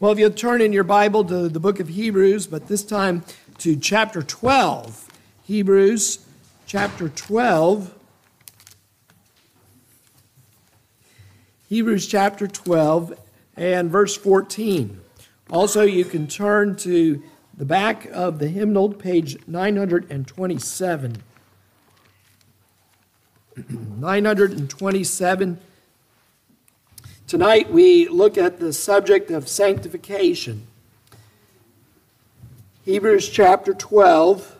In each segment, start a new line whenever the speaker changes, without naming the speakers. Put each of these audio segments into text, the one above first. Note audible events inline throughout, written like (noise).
Well, if you'll turn in your Bible to the book of Hebrews, but this time to chapter 12. Hebrews chapter 12. Hebrews chapter 12 and verse 14. Also, you can turn to the back of the hymnal, page 927. (clears throat) 927. Tonight we look at the subject of sanctification. Hebrews chapter 12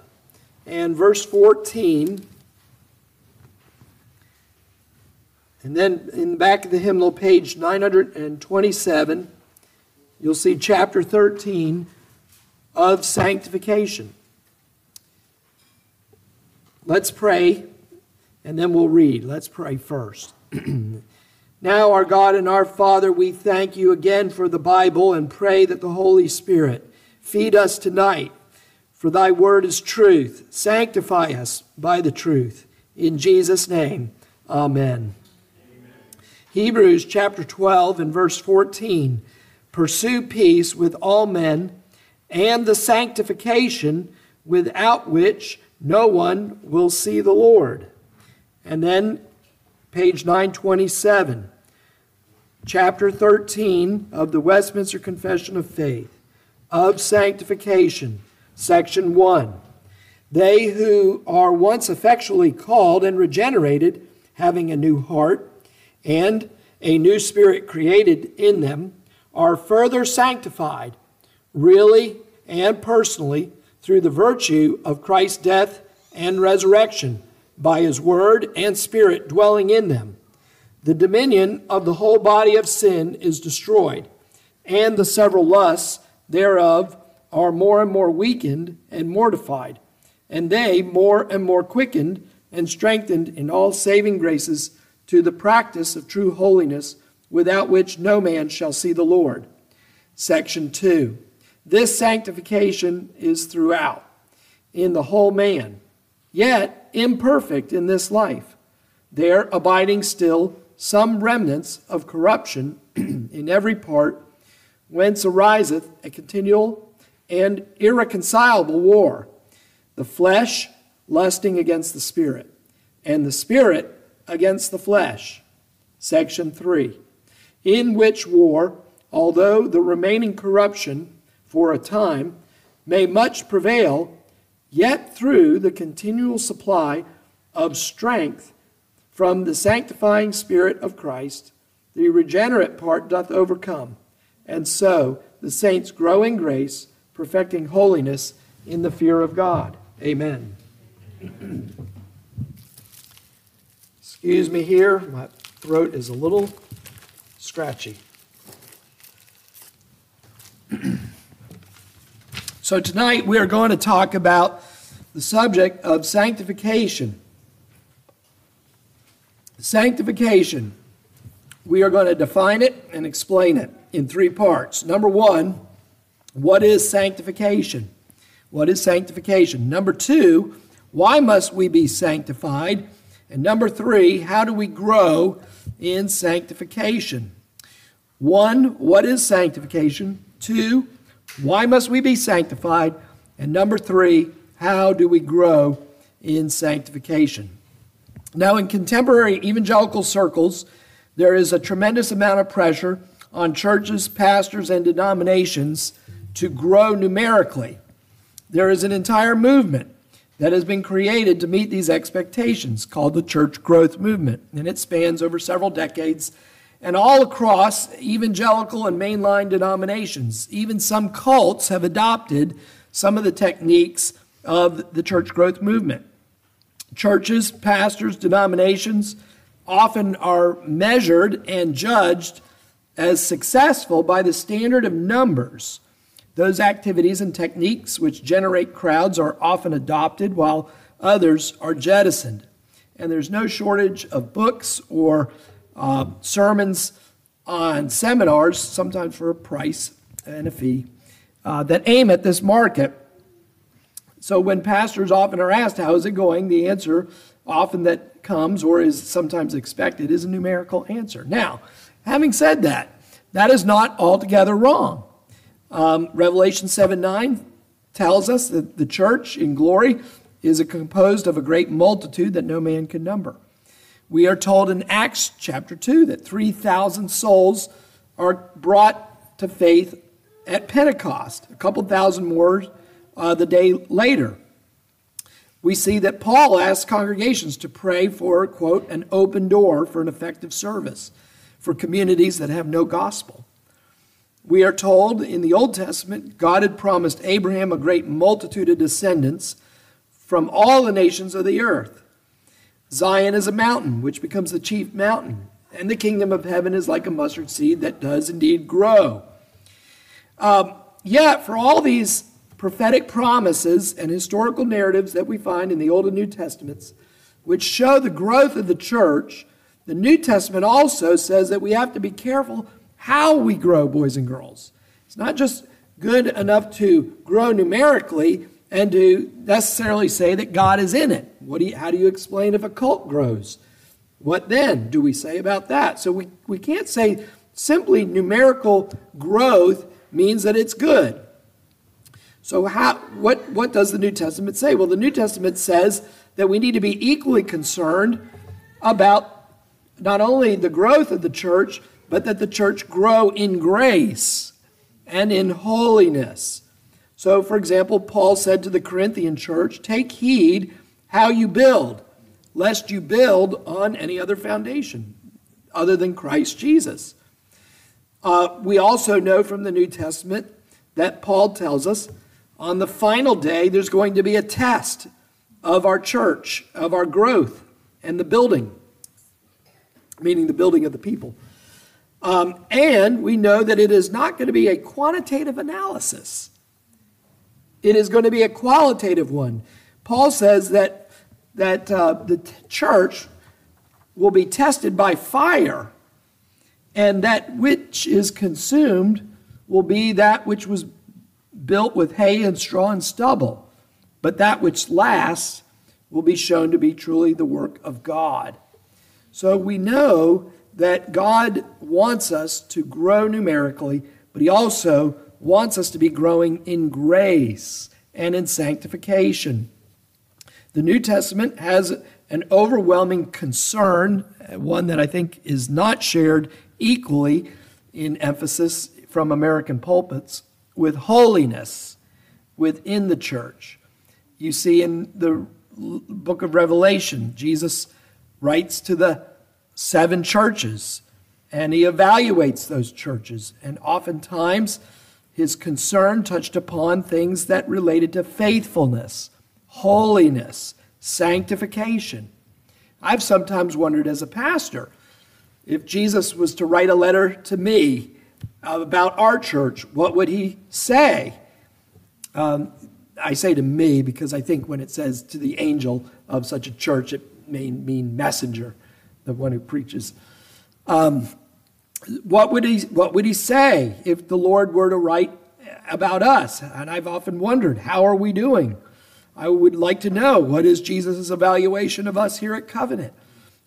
and verse 14. And then in the back of the hymnal, page 927, you'll see chapter 13 of sanctification. Let's pray, and then we'll read. Let's pray first. (clears throat) now, our God and our Father, we thank you again for the Bible and pray that the Holy Spirit feed us tonight. For thy word is truth. Sanctify us by the truth. In Jesus' name, amen. Hebrews chapter 12 and verse 14 Pursue peace with all men and the sanctification without which no one will see the Lord. And then page 927, chapter 13 of the Westminster Confession of Faith of sanctification, section 1. They who are once effectually called and regenerated, having a new heart, and a new spirit created in them are further sanctified, really and personally, through the virtue of Christ's death and resurrection, by his word and spirit dwelling in them. The dominion of the whole body of sin is destroyed, and the several lusts thereof are more and more weakened and mortified, and they more and more quickened and strengthened in all saving graces to the practice of true holiness, without which no man shall see the Lord. Section 2. This sanctification is throughout, in the whole man, yet imperfect in this life, there abiding still some remnants of corruption (clears throat) in every part, whence ariseth a continual and irreconcilable war, the flesh lusting against the spirit, and the spirit against the flesh. Section 3. In which war, although the remaining corruption for a time may much prevail, yet through the continual supply of strength from the sanctifying Spirit of Christ, the regenerate part doth overcome. And so the saints grow in grace, perfecting holiness in the fear of God. Amen. Excuse me here, my throat is a little scratchy. So, tonight we are going to talk about the subject of sanctification. Sanctification. We are going to define it and explain it in three parts. Number one, what is sanctification? What is sanctification? Number two, why must we be sanctified? And number three, how do we grow in sanctification? One, what is sanctification? Two, why must we be sanctified? And number three, how do we grow in sanctification? Now, in contemporary evangelical circles, there is a tremendous amount of pressure on churches, pastors, and denominations to grow numerically. There is an entire movement that has been created to meet these expectations called the church growth movement. And it spans over several decades and all across evangelical and mainline denominations. Even some cults have adopted some of the techniques of the church growth movement. Churches, pastors, denominations often are measured and judged as successful by the standard of numbers those activities and techniques which generate crowds are often adopted while others are jettisoned. And there's no shortage of books or uh, sermons on seminars, sometimes for a price and a fee, uh, that aim at this market. So when pastors often are asked, How is it going? the answer often that comes or is sometimes expected is a numerical answer. Now, having said that, that is not altogether wrong. Um, Revelation 7 9 tells us that the church in glory is composed of a great multitude that no man can number. We are told in Acts chapter 2 that 3,000 souls are brought to faith at Pentecost, a couple thousand more uh, the day later. We see that Paul asks congregations to pray for, quote, an open door for an effective service for communities that have no gospel. We are told in the Old Testament, God had promised Abraham a great multitude of descendants from all the nations of the earth. Zion is a mountain, which becomes the chief mountain, and the kingdom of heaven is like a mustard seed that does indeed grow. Um, yet, for all these prophetic promises and historical narratives that we find in the Old and New Testaments, which show the growth of the church, the New Testament also says that we have to be careful how we grow, boys and girls. It's not just good enough to grow numerically and to necessarily say that God is in it. What do you, how do you explain if a cult grows? What then do we say about that? So we, we can't say simply numerical growth means that it's good. So how, what, what does the New Testament say? Well, the New Testament says that we need to be equally concerned about not only the growth of the church, but that the church grow in grace and in holiness. So, for example, Paul said to the Corinthian church, Take heed how you build, lest you build on any other foundation other than Christ Jesus. Uh, we also know from the New Testament that Paul tells us on the final day there's going to be a test of our church, of our growth, and the building meaning the building of the people. Um, and we know that it is not going to be a quantitative analysis, it is going to be a qualitative one. Paul says that, that uh, the t- church will be tested by fire, and that which is consumed will be that which was built with hay and straw and stubble. But that which lasts will be shown to be truly the work of God. So we know that God wants us to grow numerically, but He also wants us to be growing in grace and in sanctification. The New Testament has an overwhelming concern, uh, one that I think is not shared equally in emphasis from American pulpits, with holiness within the church. You see in the book of Revelation, Jesus writes to the seven churches and he evaluates those churches. And oftentimes, his concern touched upon things that related to faithfulness, holiness, sanctification. I've sometimes wondered as a pastor if Jesus was to write a letter to me about our church, what would he say? Um, I say to me because I think when it says to the angel of such a church, it may mean messenger, the one who preaches. Um, what would he What would he say if the Lord were to write about us? And I've often wondered, how are we doing? I would like to know what is Jesus' evaluation of us here at Covenant.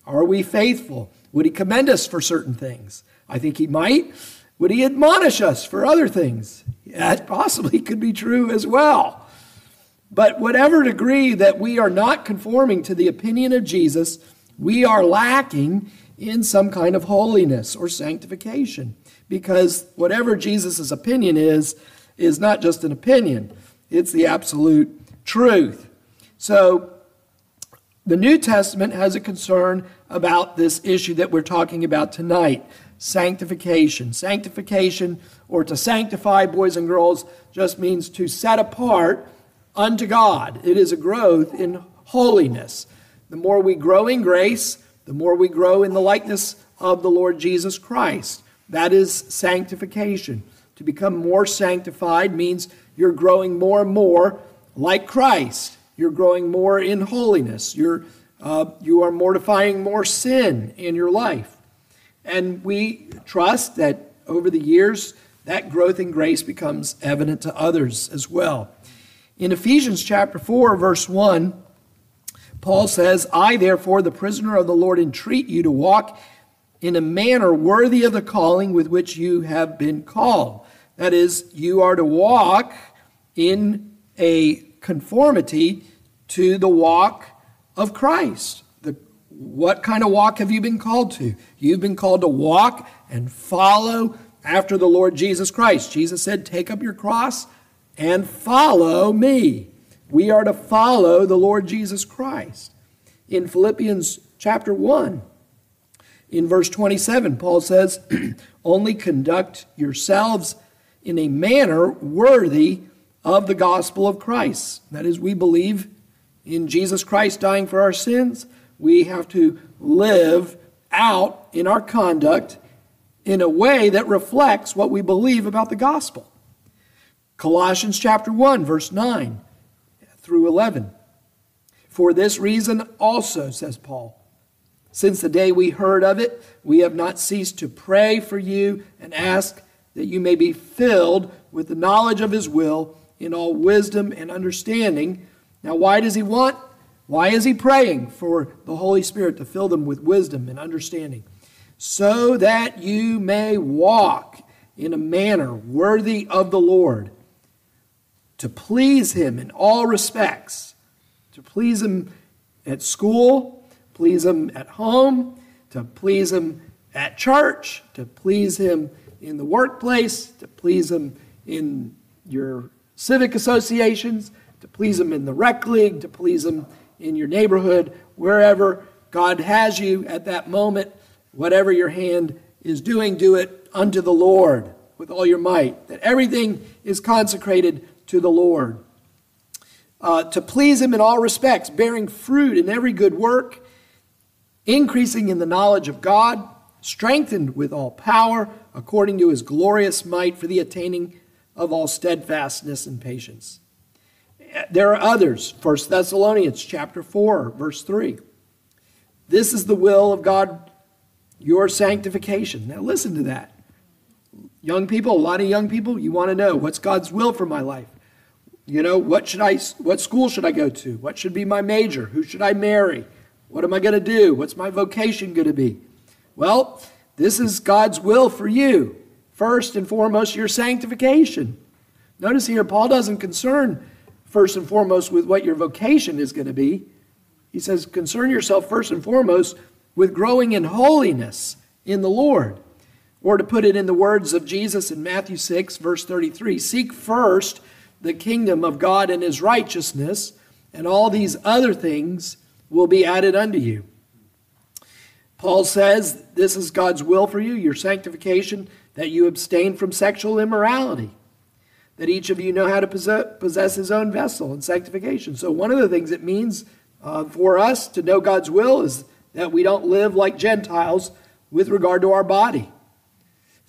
Are we faithful? Would he commend us for certain things? I think he might. Would he admonish us for other things? That (laughs) possibly could be true as well. But whatever degree that we are not conforming to the opinion of Jesus, we are lacking in some kind of holiness or sanctification. Because whatever Jesus' opinion is, is not just an opinion, it's the absolute truth. So, the New Testament has a concern about this issue that we're talking about tonight sanctification. Sanctification, or to sanctify, boys and girls, just means to set apart unto God. It is a growth in holiness. The more we grow in grace, the more we grow in the likeness of the Lord Jesus Christ. That is sanctification. To become more sanctified means you're growing more and more like Christ. You're growing more in holiness. You're, uh, you are mortifying more sin in your life. And we trust that over the years, that growth in grace becomes evident to others as well. In Ephesians chapter 4, verse 1, Paul says, I, therefore, the prisoner of the Lord, entreat you to walk in a manner worthy of the calling with which you have been called, That is, you are to walk in a conformity to the walk of Christ. The, what kind of walk have you been called to? You've been called to walk and follow after the Lord Jesus Christ. Jesus said, Take up your cross and follow me. We are to follow the Lord Jesus Christ. In Philippians chapter 1, in verse 27, Paul says, (clears throat) Only conduct yourselves in a manner worthy of the gospel of Christ. That is, we believe in Jesus Christ dying for our sins. We have to live out in our conduct in a way that reflects what we believe about the gospel. Colossians chapter 1, verse 9 through 11. For this reason also, says Paul, since the day we heard of it, we have not ceased to pray for you and ask that you may be filled with the knowledge of his will in all wisdom and understanding. Now, why does he want? Why is he praying for the Holy Spirit to fill them with wisdom and understanding? So that you may walk in a manner worthy of the Lord, to please him in all respects, to please him at school, please him at home, to please him at church, to please him in the workplace, to please him in your civic associations, to please Him in the rec league, to please Him in your neighborhood, wherever God has you at that moment. Whatever your hand is doing, do it unto the Lord with all your might. That everything is consecrated to the Lord. Uh, to please Him in all respects, bearing fruit in every good work, increasing in the knowledge of God, strengthened with all power according to His glorious might for the attaining of all steadfastness and patience. There are others. 1 Thessalonians chapter 4, verse 3. This is the will of God, your sanctification. Now listen to that. Young people, a lot of young people, you want to know what's God's will for my life. You know, what should I what school should I go to? What should be my major? Who should I marry? What am I going to do? What's my vocation going to be? Well, this is God's will for you first and foremost your sanctification. Notice here, Paul doesn't concern first and foremost with what your vocation is going to be. He says, concern yourself first and foremost with growing in holiness in the Lord. Or to put it in the words of Jesus in Matthew 6, verse 33 Seek first the kingdom of God and his righteousness, and all these other things will be added unto you. Paul says this is God's will for you, your sanctification that you abstain from sexual immorality, that each of you know how to possess his own vessel in sanctification. So, one of the things it means uh, for us to know God's will is that we don't live like Gentiles with regard to our body.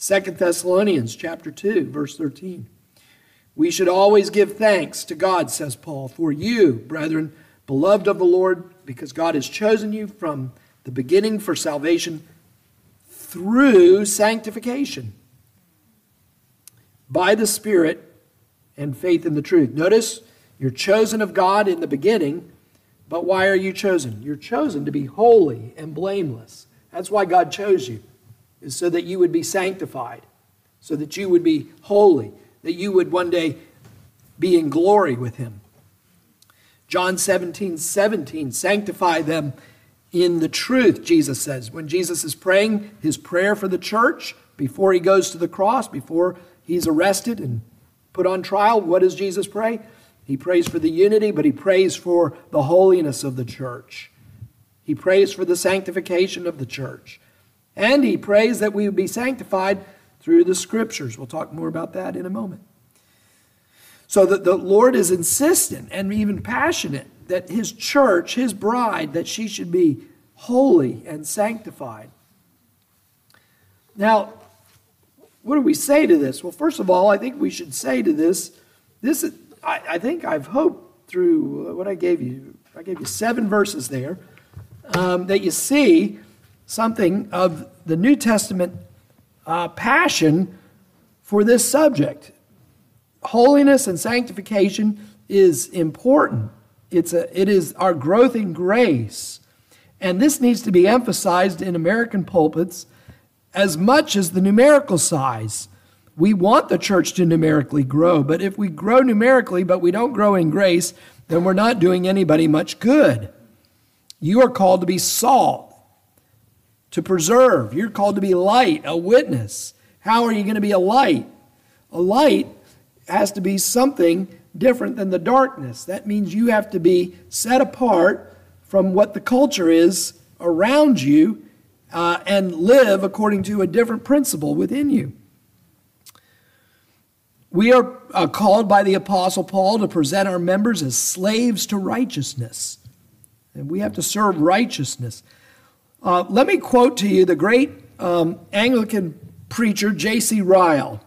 Second Thessalonians chapter 2 verse 13. We should always give thanks to God, says Paul, for you, brethren, beloved of the Lord, because God has chosen you from the beginning for salvation through sanctification by the Spirit and faith in the truth. Notice you're chosen of God in the beginning, but why are you chosen? You're chosen to be holy and blameless. That's why God chose you, is so that you would be sanctified, so that you would be holy, that you would one day be in glory with Him. John 17, 17, sanctify them in the truth, Jesus says. When Jesus is praying his prayer for the church before he goes to the cross, before he's arrested and put on trial, what does Jesus pray? He prays for the unity, but he prays for the holiness of the church. He prays for the sanctification of the church. And he prays that we would be sanctified through the scriptures. We'll talk more about that in a moment. So that the Lord is insistent and even passionate that his church, his bride, that she should be holy and sanctified. Now, what do we say to this? Well, first of all, I think we should say to this, this is, I, I think I've hoped through what I gave you. I gave you seven verses there, um, that you see something of the New Testament uh, passion for this subject. Holiness and sanctification is important. It's a, it is our growth in grace. And this needs to be emphasized in American pulpits as much as the numerical size. We want the church to numerically grow, but if we grow numerically but we don't grow in grace, then we're not doing anybody much good. You are called to be salt, to preserve. You're called to be light, a witness. How are you going to be a light? A light has to be something different than the darkness. That means you have to be set apart from what the culture is around you uh, and live according to a different principle within you. We are uh, called by the Apostle Paul to present our members as slaves to righteousness. And we have to serve righteousness. Uh, let me quote to you the great um, Anglican preacher, J.C. Ryle.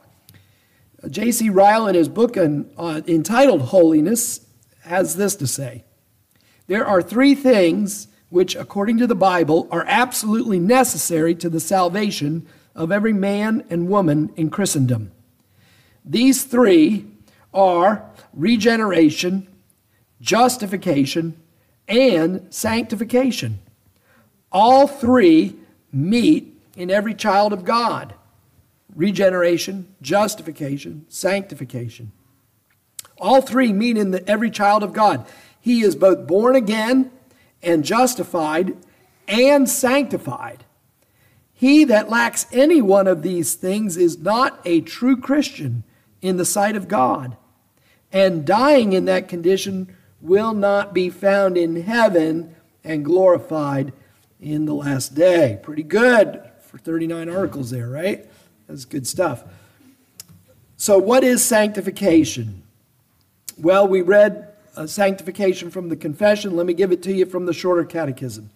J.C. Ryle, in his book on, uh, entitled Holiness, has this to say There are three things which, according to the Bible, are absolutely necessary to the salvation of every man and woman in Christendom these three are regeneration, justification, and sanctification. All three meet in every child of God regeneration, justification, sanctification. All three meet in the, every child of God. He is both born again and justified and sanctified. He that lacks any one of these things is not a true Christian in the sight of God. And dying in that condition will not be found in heaven and glorified in the last day. Pretty good for 39 articles there, right? That's good stuff. So, what is sanctification? Well, we read uh, sanctification from the confession. Let me give it to you from the shorter catechism.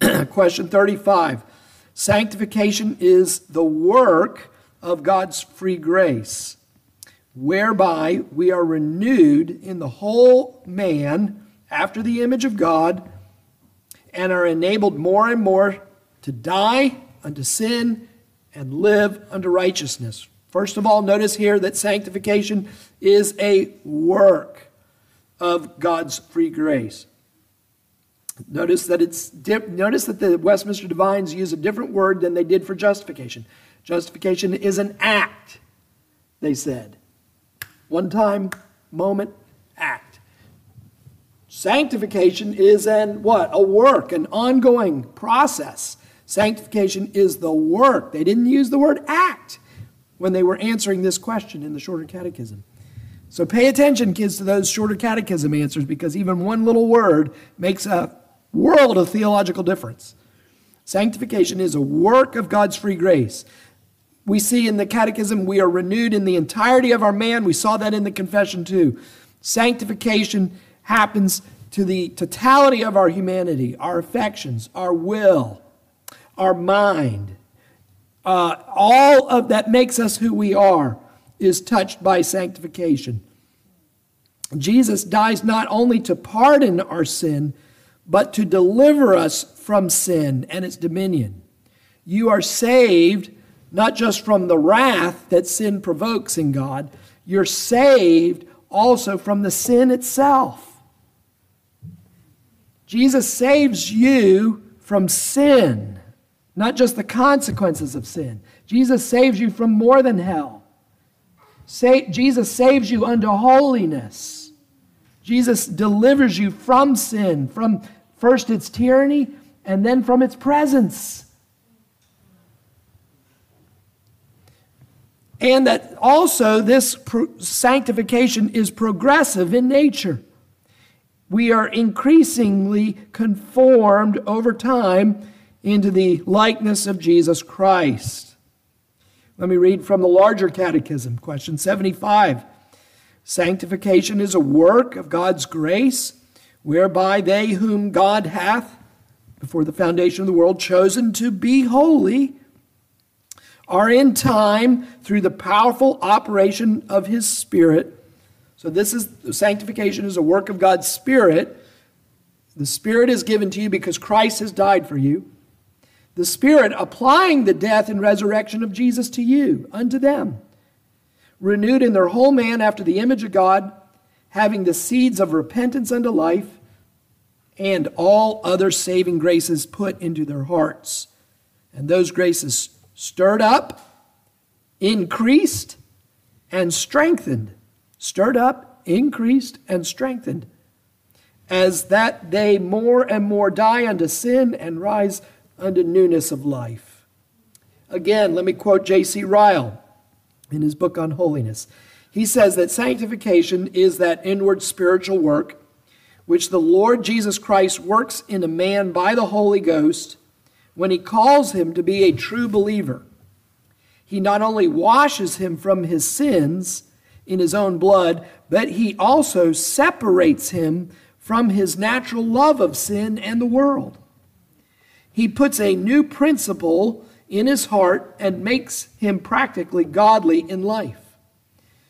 (clears throat) Question 35 Sanctification is the work of God's free grace whereby we are renewed in the whole man after the image of God and are enabled more and more to die unto sin and live unto righteousness. First of all, notice here that sanctification is a work of God's free grace. Notice that it's dip, notice that the Westminster Divines use a different word than they did for justification. Justification is an act, they said one time, moment. Sanctification is an what? A work, an ongoing process. Sanctification is the work. They didn't use the word act when they were answering this question in the shorter catechism. So pay attention, kids, to those shorter catechism answers because even one little word makes a world of theological difference. Sanctification is a work of God's free grace. We see in the Catechism we are renewed in the entirety of our man. We saw that in the confession too. Sanctification happens to the totality of our humanity, our affections, our will, our mind. Uh, all of that makes us who we are is touched by sanctification. Jesus dies not only to pardon our sin, but to deliver us from sin and its dominion. You are saved not just from the wrath that sin provokes in God, you're saved also from the sin itself. Jesus saves you from sin, not just the consequences of sin. Jesus saves you from more than hell. Sa- Jesus saves you unto holiness. Jesus delivers you from sin, from first its tyranny and then from its presence. and that also this sanctification is progressive in nature. We are increasingly conformed over time into the likeness of Jesus Christ. Let me read from the larger catechism, question 75. Sanctification is a work of God's grace, whereby they whom God hath, before the foundation of the world, chosen to be holy, are in time through the powerful operation of his spirit. So this is sanctification is a work of God's spirit. The spirit is given to you because Christ has died for you. The spirit applying the death and resurrection of Jesus to you, unto them, renewed in their whole man after the image of God, having the seeds of repentance unto life, and all other saving graces put into their hearts. And those graces stirred up, increased, and strengthened, stirred up, increased, and strengthened, as that they more and more die unto sin and rise unto newness of life. Again, let me quote J.C. Ryle in his book on holiness. He says that sanctification is that inward spiritual work which the Lord Jesus Christ works in a man by the Holy Ghost when he calls him to be a true believer. He not only washes him from his sins in his own blood, but he also separates him from his natural love of sin and the world. He puts a new principle in his heart and makes him practically godly in life.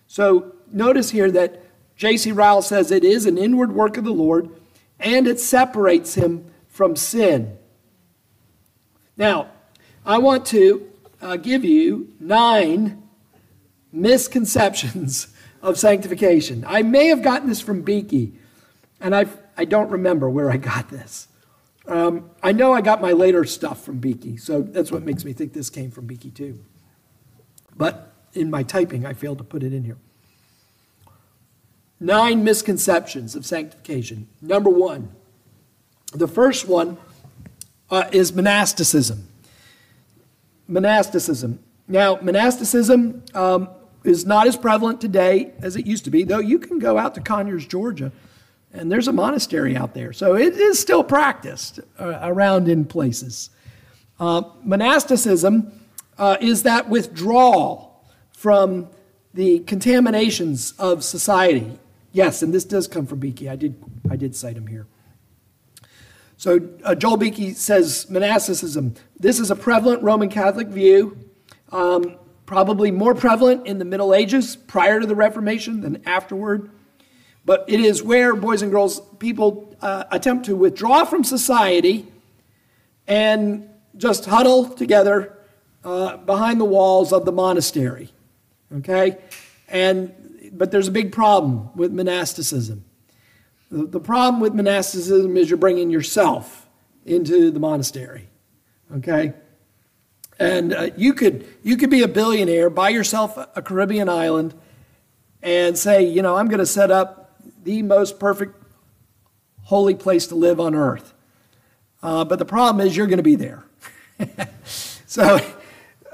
So notice here that J.C. Ryle says it is an inward work of the Lord and it separates him from sin. Now, I want to uh, give you nine misconceptions of sanctification. I may have gotten this from Beeke, and I, I don't remember where I got this. Um, I know I got my later stuff from Beeke, so that's what makes me think this came from Beeke too. But in my typing, I failed to put it in here. Nine misconceptions of sanctification. Number one, the first one uh, is monasticism. Monasticism. Now, monasticism um, is not as prevalent today as it used to be, though you can go out to Conyers, Georgia, and there's a monastery out there. So it is still practiced uh, around in places. Uh, monasticism uh, is that withdrawal from the contaminations of society. Yes, and this does come from Beeke. I did, I did cite him here. So uh, Joel Beeke says monasticism. This is a prevalent Roman Catholic view, um, probably more prevalent in the Middle Ages prior to the Reformation than afterward. But it is where, boys and girls, people uh, attempt to withdraw from society and just huddle together uh, behind the walls of the monastery. Okay? And but there's a big problem with monasticism. The, the problem with monasticism is you're bringing yourself into the monastery. Okay? And uh, you could you could be a billionaire, buy yourself a Caribbean island, and say, you know, I'm going to set up the most perfect holy place to live on earth. Uh, but the problem is you're going to be there. (laughs) so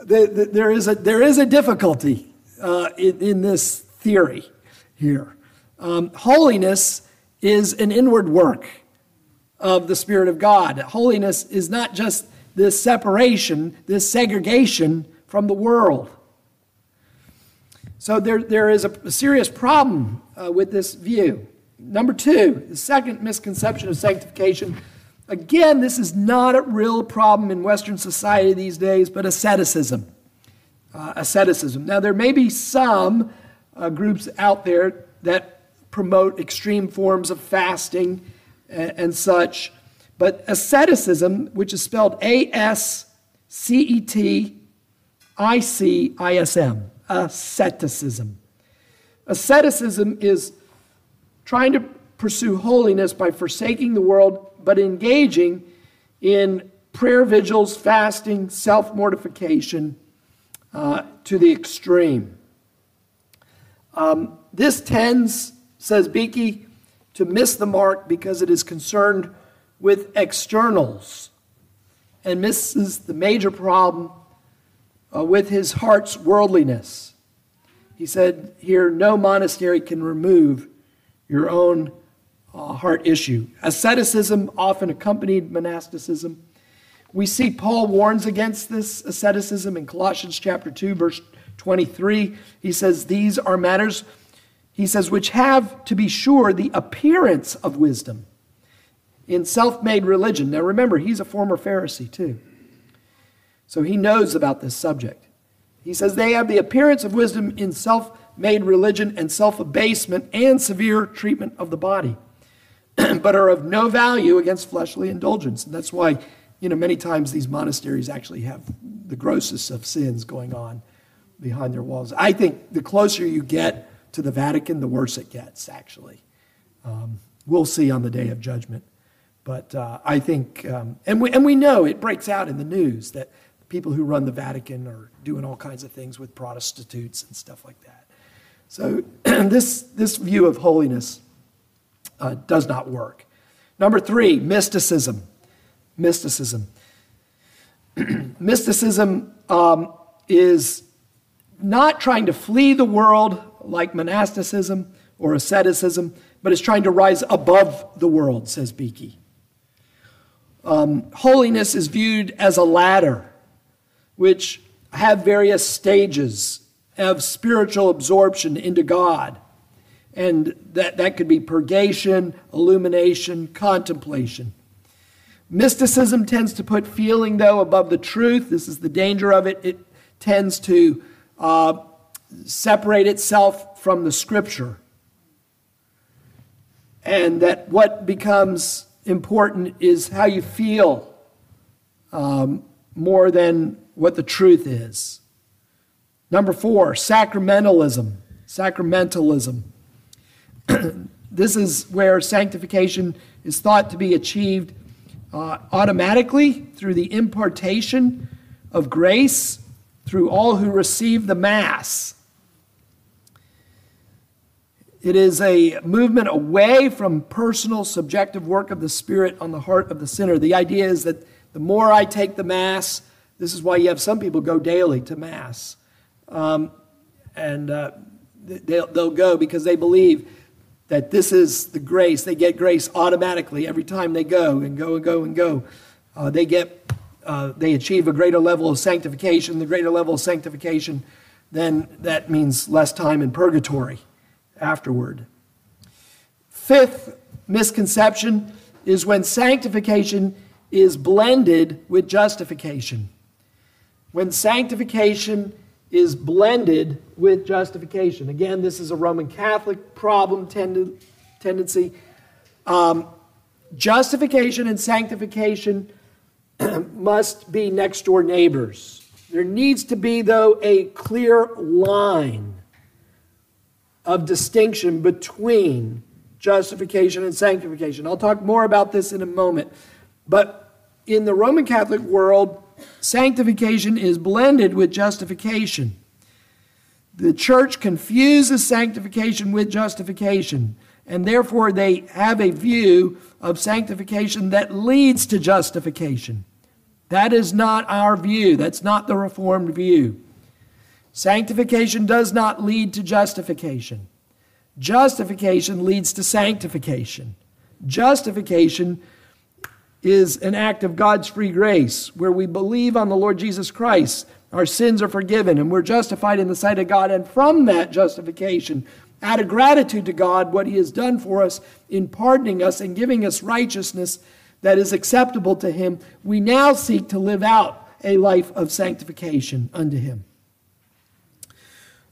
the, the, there is a there is a difficulty uh, in, in this theory here. Um, holiness is an inward work of the Spirit of God. Holiness is not just this separation, this segregation from the world. So there, there is a, serious problem uh, with this view. Number two, the second misconception of sanctification. Again, this is not a real problem in Western society these days, but asceticism. Uh, asceticism. Now, there may be some uh, groups out there that promote extreme forms of fasting and, and such. But asceticism, which is spelled A S C E T I C I S M, asceticism. Asceticism is trying to pursue holiness by forsaking the world, but engaging in prayer vigils, fasting, self mortification uh, to the extreme. Um, this tends, says Beeke, to miss the mark because it is concerned with externals and misses the major problem uh, with his heart's worldliness. He said here, no monastery can remove your own uh, heart issue. Asceticism often accompanied monasticism. We see Paul warns against this asceticism in Colossians chapter 2, verse 23, he says, These are matters, he says, which have, to be sure, the appearance of wisdom in self made religion. Now remember, he's a former Pharisee too. So he knows about this subject. He says, They have the appearance of wisdom in self made religion and self abasement and severe treatment of the body, (clears throat) but are of no value against fleshly indulgence. And that's why, you know, many times these monasteries actually have the grossest of sins going on behind their walls. I think the closer you get to the Vatican, the worse it gets, actually. Um, we'll see on the day of judgment. But uh, I think, um, and, we, and we know it breaks out in the news that people who run the Vatican are doing all kinds of things with prostitutes and stuff like that. So (clears throat) this, this view of holiness uh, does not work. Number three, mysticism. Mysticism. (clears throat) mysticism um, is not trying to flee the world like monasticism or asceticism, but is trying to rise above the world, says Beeke. Um, holiness is viewed as a ladder, which have various stages of spiritual absorption into God. And that, that could be purgation, illumination, contemplation. Mysticism tends to put feeling, though, above the truth. This is the danger of it. It tends to uh, separate itself from the scripture. And that what becomes important is how you feel um, more than what the truth is. Number four, sacramentalism. Sacramentalism. (clears throat) this is where sanctification is thought to be achieved uh, automatically through the impartation of grace through all who receive the Mass. It is a movement away from personal, subjective work of the Spirit on the heart of the sinner. The idea is that the more I take the Mass, this is why you have some people go daily to Mass. Um, and uh, they'll, they'll go because they believe that this is the grace. They get grace automatically every time they go and go and go and go. Uh, they get uh, they achieve a greater level of sanctification. The greater level of sanctification, then that means less time in purgatory afterward. Fifth misconception is when sanctification is blended with justification. When sanctification is blended with justification. Again, this is a Roman Catholic problem tend- tendency. Um, justification and sanctification (clears throat) must be next door neighbors. There needs to be, though, a clear line of distinction between justification and sanctification. I'll talk more about this in a moment. But in the Roman Catholic world, sanctification is blended with justification. The church confuses sanctification with justification, and therefore they have a view of sanctification that leads to justification. That is not our view. That's not the Reformed view. Sanctification does not lead to justification. Justification leads to sanctification. Justification is an act of God's free grace where we believe on the Lord Jesus Christ. Our sins are forgiven and we're justified in the sight of God. And from that justification, out of gratitude to God, what He has done for us in pardoning us and giving us righteousness that is acceptable to Him, we now seek to live out a life of sanctification unto Him.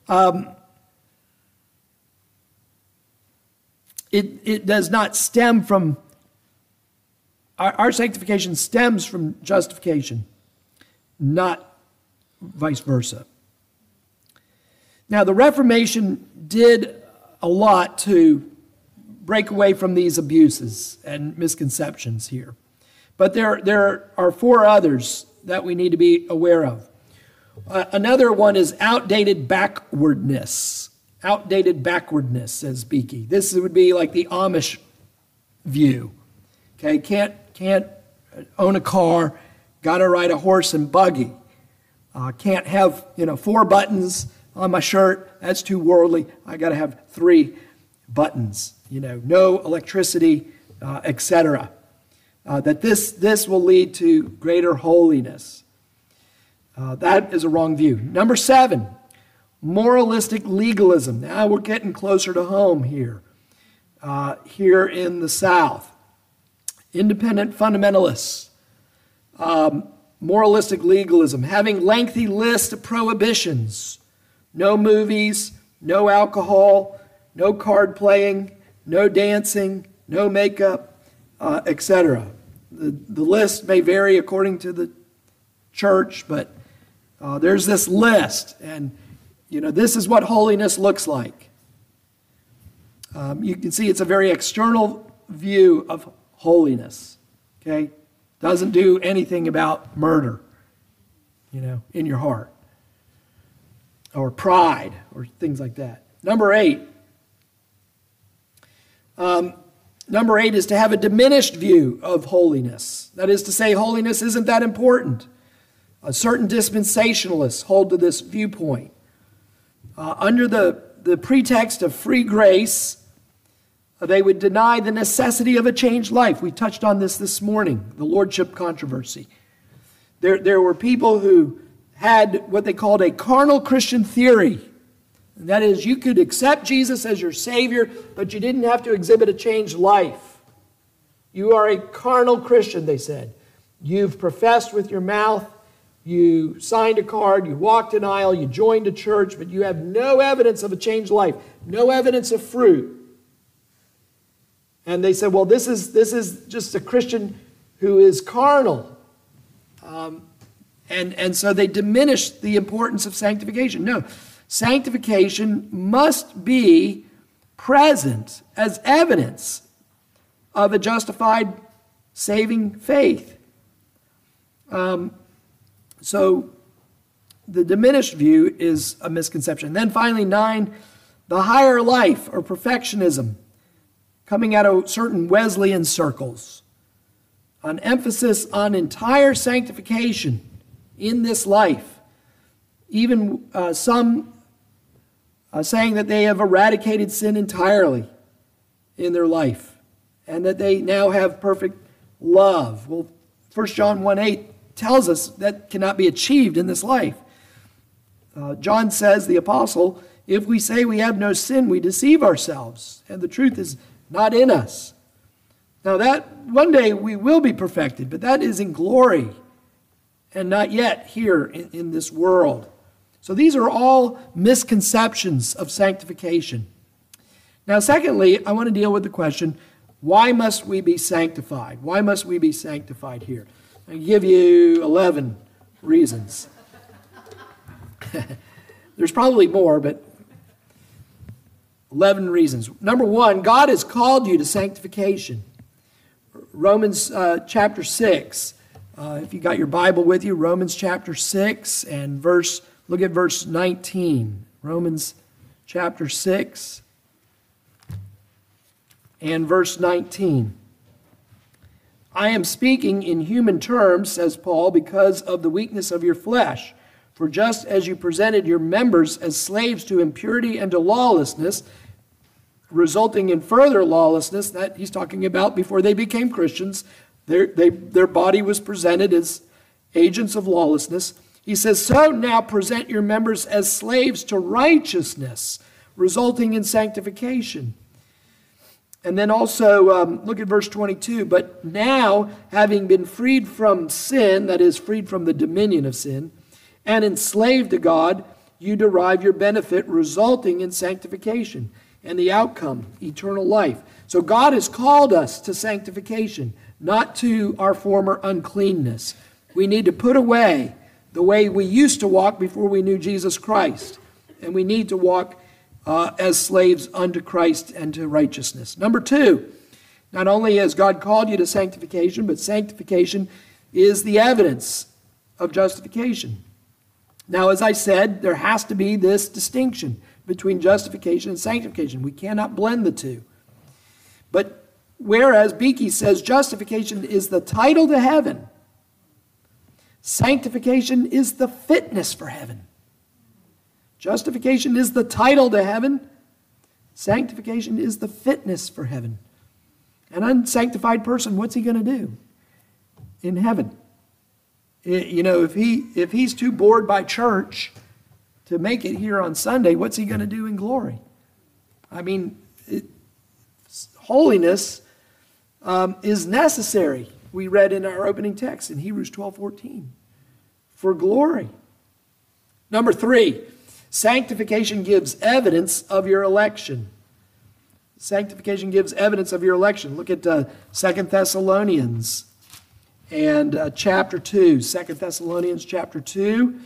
Um, it, it does not stem from, our, our sanctification stems from justification, not vice versa. Now, the Reformation did a lot to break away from these abuses and misconceptions here. But there, there are four others that we need to be aware of. Uh, another one is outdated backwardness. Outdated backwardness, says Beeke. This would be like the Amish view. Okay, can't, can't own a car, got to ride a horse and buggy. Uh, can't have, you know, four buttons on my shirt. That's too worldly. I got to have three buttons you know, no electricity, uh, etc. Uh, that this, this will lead to greater holiness. Uh, that is a wrong view. Number seven, moralistic legalism. Now we're getting closer to home here, uh, here in the South. Independent fundamentalists, um, moralistic legalism, having lengthy lists of prohibitions no movies, no alcohol, no card playing, no dancing, no makeup, uh, etc. The, the list may vary according to the church, but uh, there's this list, and you know this is what holiness looks like. Um, you can see it's a very external view of holiness. Okay, doesn't do anything about murder, you know, in your heart, or pride, or things like that. Number eight. Um, number eight is to have a diminished view of holiness. That is to say, holiness isn't that important. Certain dispensationalists hold to this viewpoint. Uh, under the, the pretext of free grace, uh, they would deny the necessity of a changed life. We touched on this this morning, the lordship controversy. There, there were people who had what they called a carnal Christian theory. And that is, you could accept Jesus as your Savior, but you didn't have to exhibit a changed life. You are a carnal Christian, they said. You've professed with your mouth, you signed a card, you walked an aisle, you joined a church, but you have no evidence of a changed life, no evidence of fruit. And they said, well, this is, this is just a Christian who is carnal. Um, and, and so they diminished the importance of sanctification. No, sanctification must be present as evidence of a justified saving faith. Um, so the diminished view is a misconception. Then finally, nine, the higher life or perfectionism coming out of certain Wesleyan circles. An emphasis on entire sanctification in this life. Even uh, some uh, saying that they have eradicated sin entirely in their life and that they now have perfect love. Well, 1 John 1 8 tells us that cannot be achieved in this life. Uh, John says, the apostle, if we say we have no sin, we deceive ourselves, and the truth is not in us. Now, that one day we will be perfected, but that is in glory and not yet here in, in this world. So these are all misconceptions of sanctification. Now, secondly, I want to deal with the question why must we be sanctified? Why must we be sanctified here? I give you 11 reasons. (laughs) There's probably more, but 11 reasons. Number one, God has called you to sanctification. Romans uh, chapter 6. Uh, if you got your Bible with you, Romans chapter 6 and verse, look at verse 19. Romans chapter 6 and verse 19. I am speaking in human terms, says Paul, because of the weakness of your flesh. For just as you presented your members as slaves to impurity and to lawlessness, resulting in further lawlessness that he's talking about before they became Christians. Their, they, their body was presented as agents of lawlessness. He says, So now present your members as slaves to righteousness, resulting in sanctification. And then also, um, look at verse 22. But now, having been freed from sin, that is, freed from the dominion of sin, and enslaved to God, you derive your benefit, resulting in sanctification and the outcome, eternal life. So God has called us to sanctification, not to our former uncleanness. We need to put away the way we used to walk before we knew Jesus Christ. And we need to walk uh, as slaves unto Christ and to righteousness. Number two, not only has God called you to sanctification, but sanctification is the evidence of justification. Now, as I said, there has to be this distinction between justification and sanctification. We cannot blend the two. But whereas Beeke says justification is the title to heaven, sanctification is the fitness for heaven. Justification is the title to heaven, sanctification is the fitness for heaven. An unsanctified person, what's he going to do in heaven? You know, if he if he's too bored by church, to make it here on Sunday, what's he going to do in glory? I mean, it, holiness um, is necessary. We read in our opening text in Hebrews 12 14 for glory. Number three, sanctification gives evidence of your election. Sanctification gives evidence of your election. Look at uh, 2 Thessalonians and uh, chapter 2. 2 Thessalonians chapter 2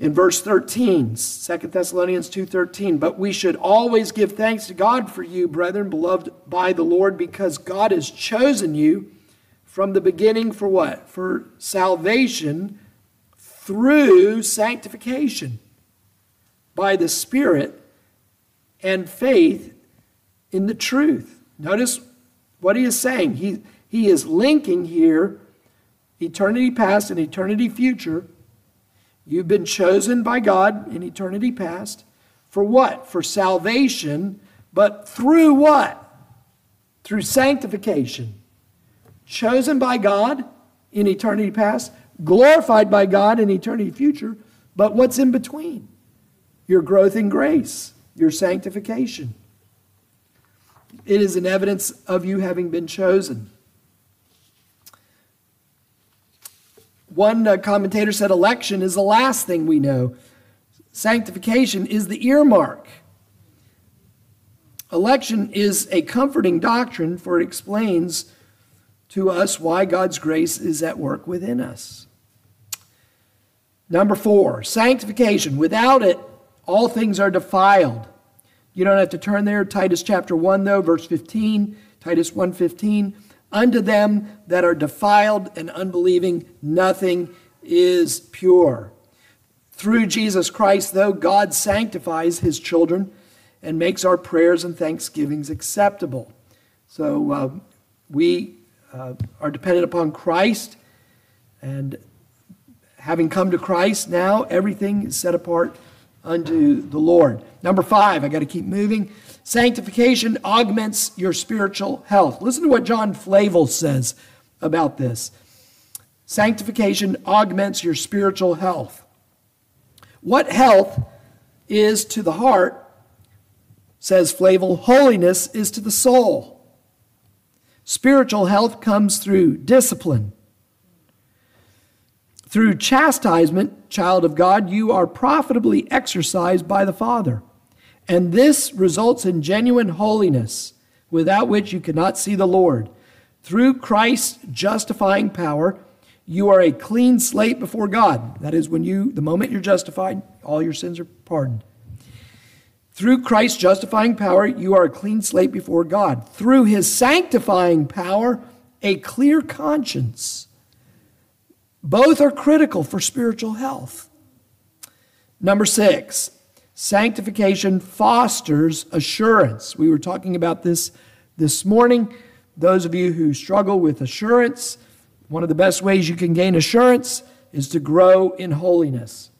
in verse 13 2 thessalonians 2.13 but we should always give thanks to god for you brethren beloved by the lord because god has chosen you from the beginning for what for salvation through sanctification by the spirit and faith in the truth. Notice what he is saying. He, he is linking here eternity past and eternity future. You've been chosen by God in eternity past. For what? For salvation, but through what? Through sanctification. Chosen by God in eternity past, glorified by God in eternity future, but what's in between? Your growth in grace, your sanctification. It is an evidence of you having been chosen. One uh, commentator said election is the last thing we know. Sanctification is the earmark. Election is a comforting doctrine, for it explains to us why God's grace is at work within us. Number four, sanctification. Without it, all things are defiled. You don't have to turn there. Titus chapter 1, though, verse 15, Titus 1:15. Unto them that are defiled and unbelieving, nothing is pure. Through Jesus Christ, though, God sanctifies his children and makes our prayers and thanksgivings acceptable. So uh, we uh, are dependent upon Christ, and having come to Christ, now everything is set apart unto the Lord. Number five, I got to keep moving. Sanctification augments your spiritual health. Listen to what John Flavel says about this. Sanctification augments your spiritual health. What health is to the heart, says Flavel, holiness is to the soul. Spiritual health comes through discipline. Through chastisement, child of God, you are profitably exercised by the Father. And this results in genuine holiness, without which you cannot see the Lord. Through Christ's justifying power, you are a clean slate before God. That is, when you, the moment you're justified, all your sins are pardoned. Through Christ's justifying power, you are a clean slate before God. Through his sanctifying power, a clear conscience. Both are critical for spiritual health. Number six, sanctification fosters assurance. We were talking about this this morning. Those of you who struggle with assurance, one of the best ways you can gain assurance is to grow in holiness.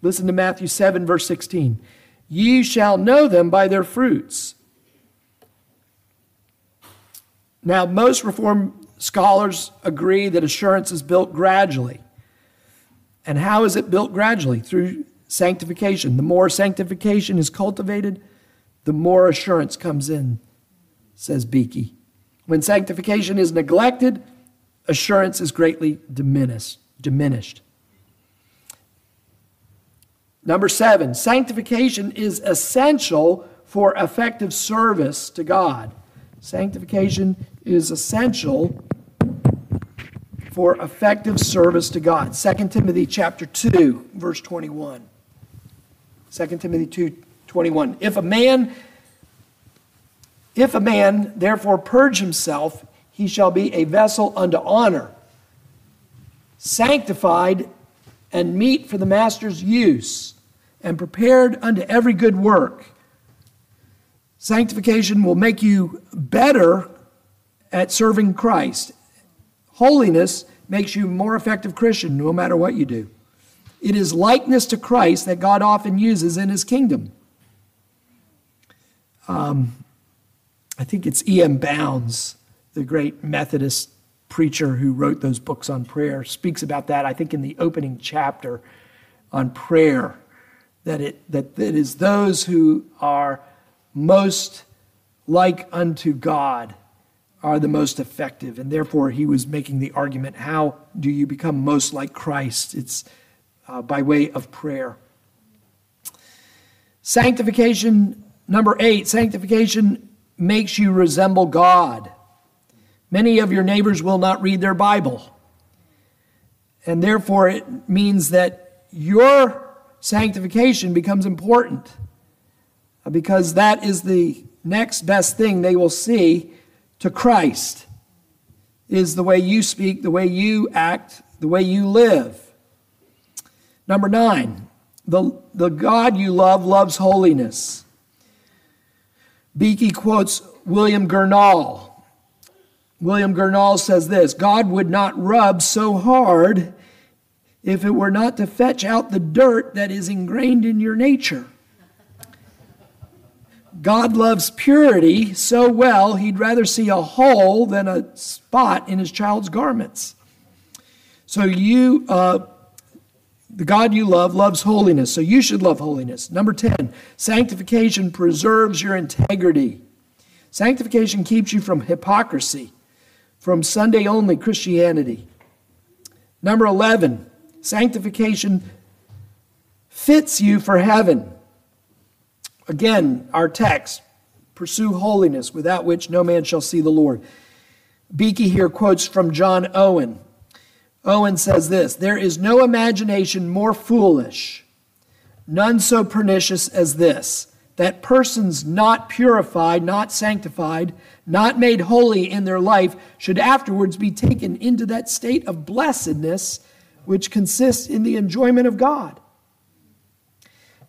Listen to Matthew 7, verse 16. Ye shall know them by their fruits. Now, most Reformed scholars agree that assurance is built gradually. And how is it built gradually? Through sanctification. The more sanctification is cultivated, the more assurance comes in, says Beeke. When sanctification is neglected, assurance is greatly diminished. diminished. Number seven, sanctification is essential for effective service to God. Sanctification is essential for effective service to God. 2 Timothy chapter 2, verse 21. 2 Timothy 2, 21. If a man if a man therefore purge himself, he shall be a vessel unto honor, sanctified and meet for the master's use, and prepared unto every good work. Sanctification will make you better at serving Christ. Holiness makes you more effective Christian no matter what you do. It is likeness to Christ that God often uses in his kingdom. Um, I think it's E.M. Bounds, the great Methodist preacher who wrote those books on prayer, speaks about that, I think, in the opening chapter on prayer. That it, that it is those who are most like unto God are the most effective. And therefore, he was making the argument how do you become most like Christ? It's uh, by way of prayer. Sanctification, number eight, sanctification makes you resemble God. Many of your neighbors will not read their Bible. And therefore, it means that your sanctification becomes important because that is the next best thing they will see to Christ is the way you speak, the way you act, the way you live. Number nine, the, the God you love loves holiness. Beeke quotes William Gurnall. William Gurnall says this God would not rub so hard if it were not to fetch out the dirt that is ingrained in your nature. God loves purity so well, he'd rather see a hole than a spot in his child's garments. So, you, uh, the God you love, loves holiness. So, you should love holiness. Number 10, sanctification preserves your integrity. Sanctification keeps you from hypocrisy, from Sunday only Christianity. Number 11, sanctification fits you for heaven. Again, our text pursue holiness, without which no man shall see the Lord. Beeke here quotes from John Owen. Owen says this There is no imagination more foolish, none so pernicious as this, that persons not purified, not sanctified, not made holy in their life should afterwards be taken into that state of blessedness which consists in the enjoyment of God.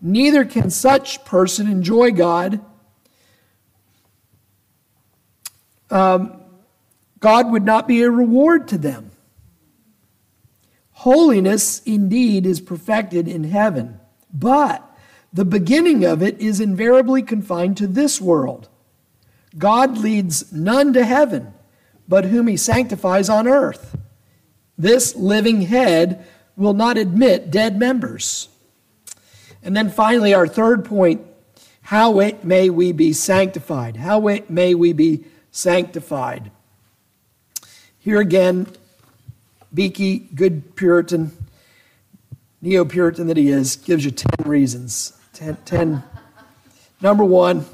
Neither can such person enjoy God. Um, God would not be a reward to them. Holiness indeed is perfected in heaven, but the beginning of it is invariably confined to this world. God leads none to heaven, but whom he sanctifies on earth. This living head will not admit dead members. And then finally, our third point how may we be sanctified? How may we be sanctified? Here again, Beeke, good Puritan, neo Puritan that he is, gives you 10 reasons. Ten, ten. Number one,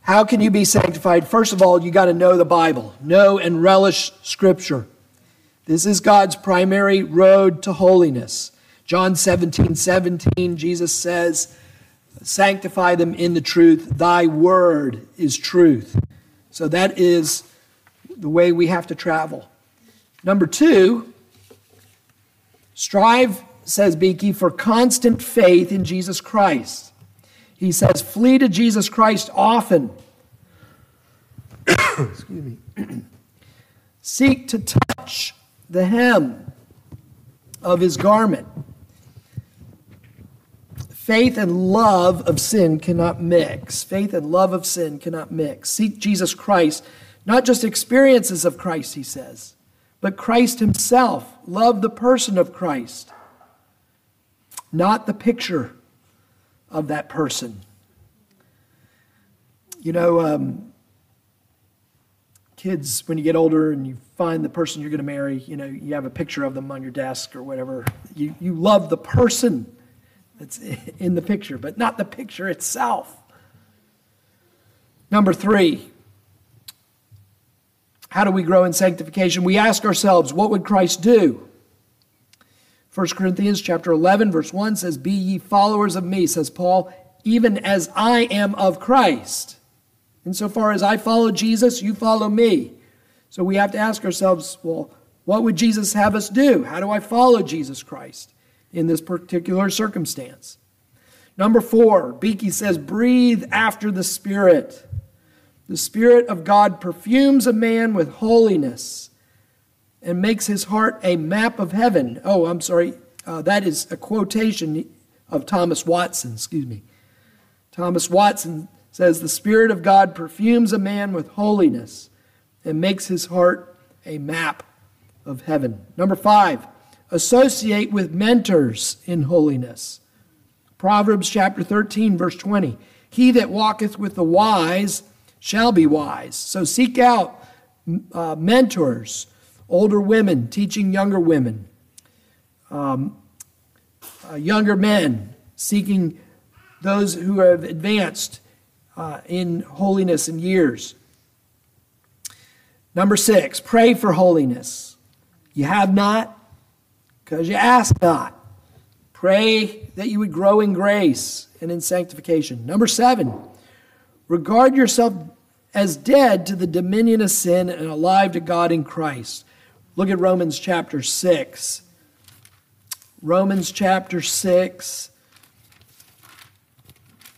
how can you be sanctified? First of all, you got to know the Bible, know and relish Scripture. This is God's primary road to holiness. John 17, 17, Jesus says, Sanctify them in the truth. Thy word is truth. So that is the way we have to travel. Number two, strive, says Beeke, for constant faith in Jesus Christ. He says, flee to Jesus Christ often. (coughs) Excuse me. (coughs) Seek to touch the hem of his garment. Faith and love of sin cannot mix. Faith and love of sin cannot mix. Seek Jesus Christ, not just experiences of Christ, he says, but Christ himself. Love the person of Christ, not the picture of that person. You know, um, kids, when you get older and you find the person you're going to marry, you know, you have a picture of them on your desk or whatever. You, you love the person that's (laughs) in the picture, but not the picture itself. Number three, how do we grow in sanctification? We ask ourselves, what would Christ do? 1 Corinthians chapter 11 verse 1 says, "Be ye followers of me," says Paul, "even as I am of Christ." Insofar as I follow Jesus, you follow me. So we have to ask ourselves, well, what would Jesus have us do? How do I follow Jesus Christ? In this particular circumstance. Number four, Beeke says, breathe after the Spirit. The Spirit of God perfumes a man with holiness and makes his heart a map of heaven. Oh, I'm sorry. Uh, that is a quotation of Thomas Watson, excuse me. Thomas Watson says, The Spirit of God perfumes a man with holiness and makes his heart a map of heaven. Number five, associate with mentors in holiness. Proverbs chapter 13, verse 20. He that walketh with the wise shall be wise. So seek out uh, mentors, older women teaching younger women, um, uh, younger men seeking those who have advanced uh, in holiness and years. Number six, pray for holiness. You have not, because you ask not. Pray that you would grow in grace and in sanctification. Number seven, regard yourself as dead to the dominion of sin and alive to God in Christ. Look at Romans chapter 6. Romans chapter 6,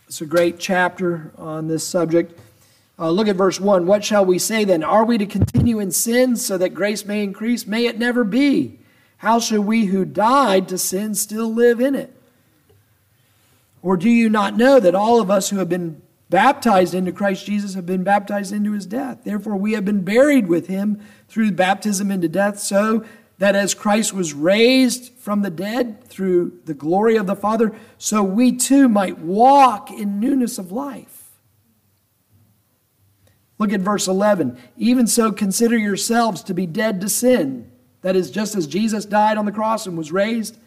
It's a great chapter on this subject. Uh, look at verse 1. What shall we say then? Are we to continue in sin so that grace may increase? May it never be. How shall we who died to sin still live in it? Or do you not know that all of us who have been baptized into Christ Jesus have been baptized into his death? Therefore, we have been buried with him through baptism into death, so that as Christ was raised from the dead through the glory of the Father, so we too might walk in newness of life. Look at verse 11. Even so, consider yourselves to be dead to sin. That is, just as Jesus died on the cross and was raised,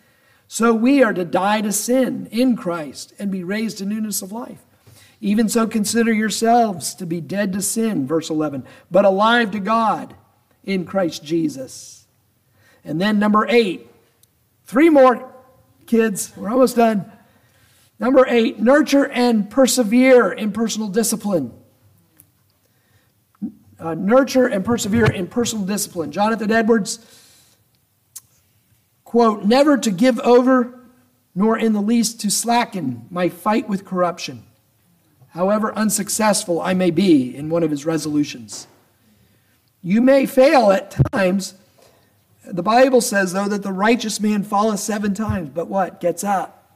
so we are to die to sin in Christ and be raised to newness of life. Even so, consider yourselves to be dead to sin, verse 11, but alive to God in Christ Jesus. And then, number eight, three more kids, we're almost done. Number eight, nurture and persevere in personal discipline uh, nurture and persevere in personal discipline. Jonathan Edwards, quote, never to give over nor in the least to slacken my fight with corruption, however unsuccessful I may be in one of his resolutions. You may fail at times. The Bible says, though, that the righteous man falleth seven times, but what? Gets up.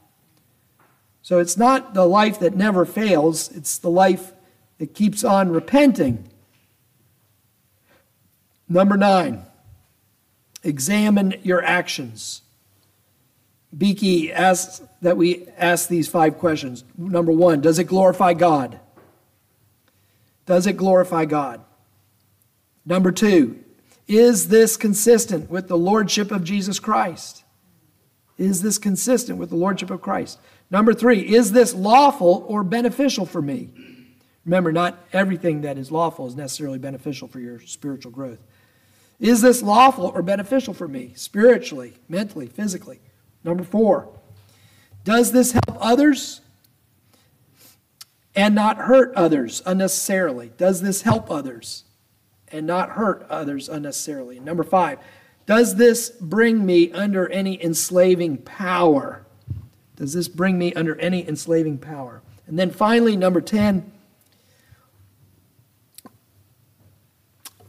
So it's not the life that never fails, it's the life that keeps on repenting Number nine, examine your actions. Beeke asks that we ask these five questions. Number one, does it glorify God? Does it glorify God? Number two, is this consistent with the Lordship of Jesus Christ? Is this consistent with the Lordship of Christ? Number three, is this lawful or beneficial for me? Remember, not everything that is lawful is necessarily beneficial for your spiritual growth. Is this lawful or beneficial for me, spiritually, mentally, physically? Number four, does this help others and not hurt others unnecessarily? Does this help others and not hurt others unnecessarily? Number five, does this bring me under any enslaving power? Does this bring me under any enslaving power? And then finally, number 10,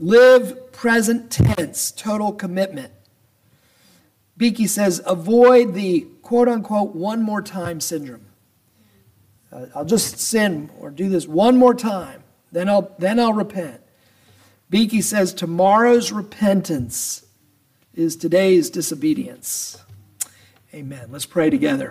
Live present tense, total commitment. Beeke says, avoid the quote unquote one more time syndrome. Uh, I'll just sin or do this one more time, then I'll, then I'll repent. Beeke says, tomorrow's repentance is today's disobedience. Amen. Let's pray together.